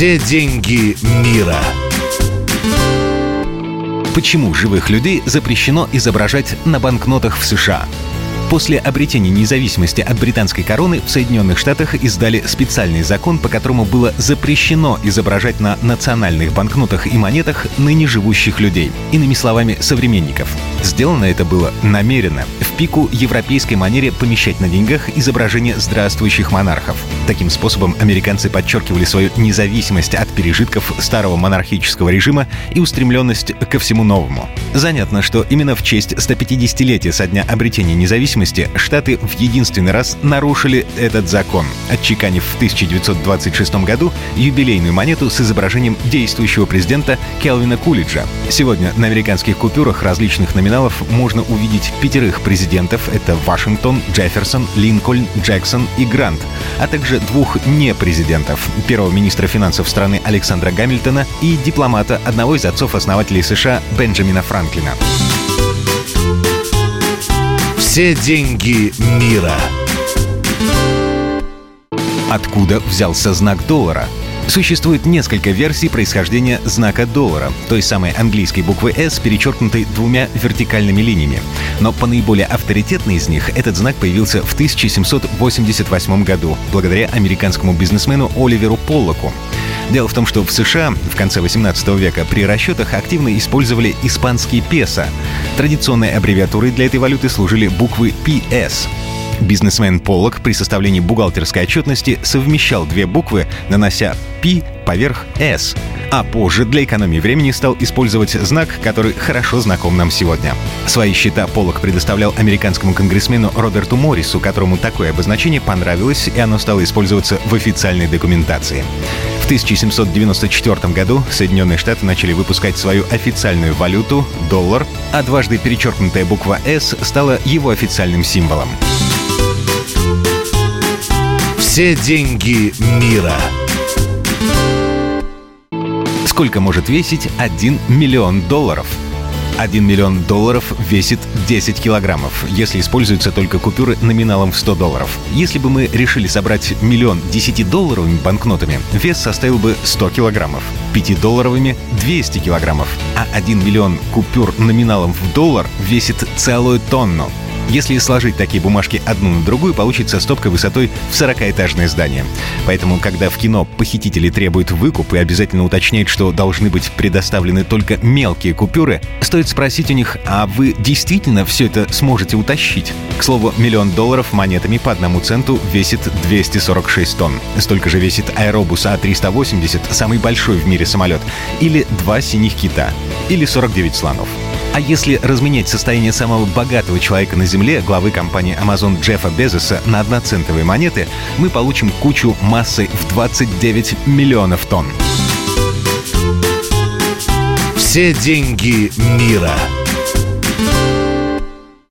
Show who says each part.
Speaker 1: Все деньги мира.
Speaker 2: Почему живых людей запрещено изображать на банкнотах в США? После обретения независимости от британской короны в Соединенных Штатах издали специальный закон, по которому было запрещено изображать на национальных банкнотах и монетах ныне живущих людей, иными словами, современников. Сделано это было намеренно, в пику европейской манере помещать на деньгах изображение здравствующих монархов. Таким способом американцы подчеркивали свою независимость от пережитков старого монархического режима и устремленность ко всему новому. Занятно, что именно в честь 150-летия со дня обретения независимости Штаты в единственный раз нарушили этот закон, отчеканив в 1926 году юбилейную монету с изображением действующего президента Келвина Кулиджа. Сегодня на американских купюрах различных номиналов можно увидеть пятерых президентов — это Вашингтон, Джефферсон, Линкольн, Джексон и Грант, а также двух непрезидентов — первого министра финансов страны Александра Гамильтона и дипломата, одного из отцов-основателей США Бенджамина Франклина.
Speaker 1: Все деньги мира.
Speaker 2: Откуда взялся знак доллара? Существует несколько версий происхождения знака доллара, той самой английской буквы «С», перечеркнутой двумя вертикальными линиями. Но по наиболее авторитетной из них этот знак появился в 1788 году, благодаря американскому бизнесмену Оливеру Поллоку. Дело в том, что в США в конце 18 века при расчетах активно использовали испанские песо. Традиционной аббревиатурой для этой валюты служили буквы PS. Бизнесмен Поллок при составлении бухгалтерской отчетности совмещал две буквы, нанося P поверх S, а позже для экономии времени стал использовать знак, который хорошо знаком нам сегодня. Свои счета Поллок предоставлял американскому конгрессмену Роберту Моррису, которому такое обозначение понравилось, и оно стало использоваться в официальной документации. В 1794 году Соединенные Штаты начали выпускать свою официальную валюту — доллар, а дважды перечеркнутая буква «С» стала его официальным символом.
Speaker 1: Все деньги мира.
Speaker 2: Сколько может весить 1 миллион долларов? 1 миллион долларов весит 10 килограммов, если используются только купюры номиналом в 100 долларов. Если бы мы решили собрать миллион 10-долларовыми банкнотами, вес составил бы 100 килограммов, 5-долларовыми — 200 килограммов, а 1 миллион купюр номиналом в доллар весит целую тонну. Если сложить такие бумажки одну на другую, получится стопка высотой в 40-этажное здание. Поэтому, когда в кино похитители требуют выкуп и обязательно уточняют, что должны быть предоставлены только мелкие купюры, стоит спросить у них, а вы действительно все это сможете утащить? К слову, миллион долларов монетами по одному центу весит 246 тонн. Столько же весит аэробус А380, самый большой в мире самолет, или два синих кита, или 49 слонов. А если разменять состояние самого богатого человека на Земле, главы компании Amazon Джеффа Безоса, на одноцентовые монеты, мы получим кучу массой в 29 миллионов тонн.
Speaker 1: Все деньги мира.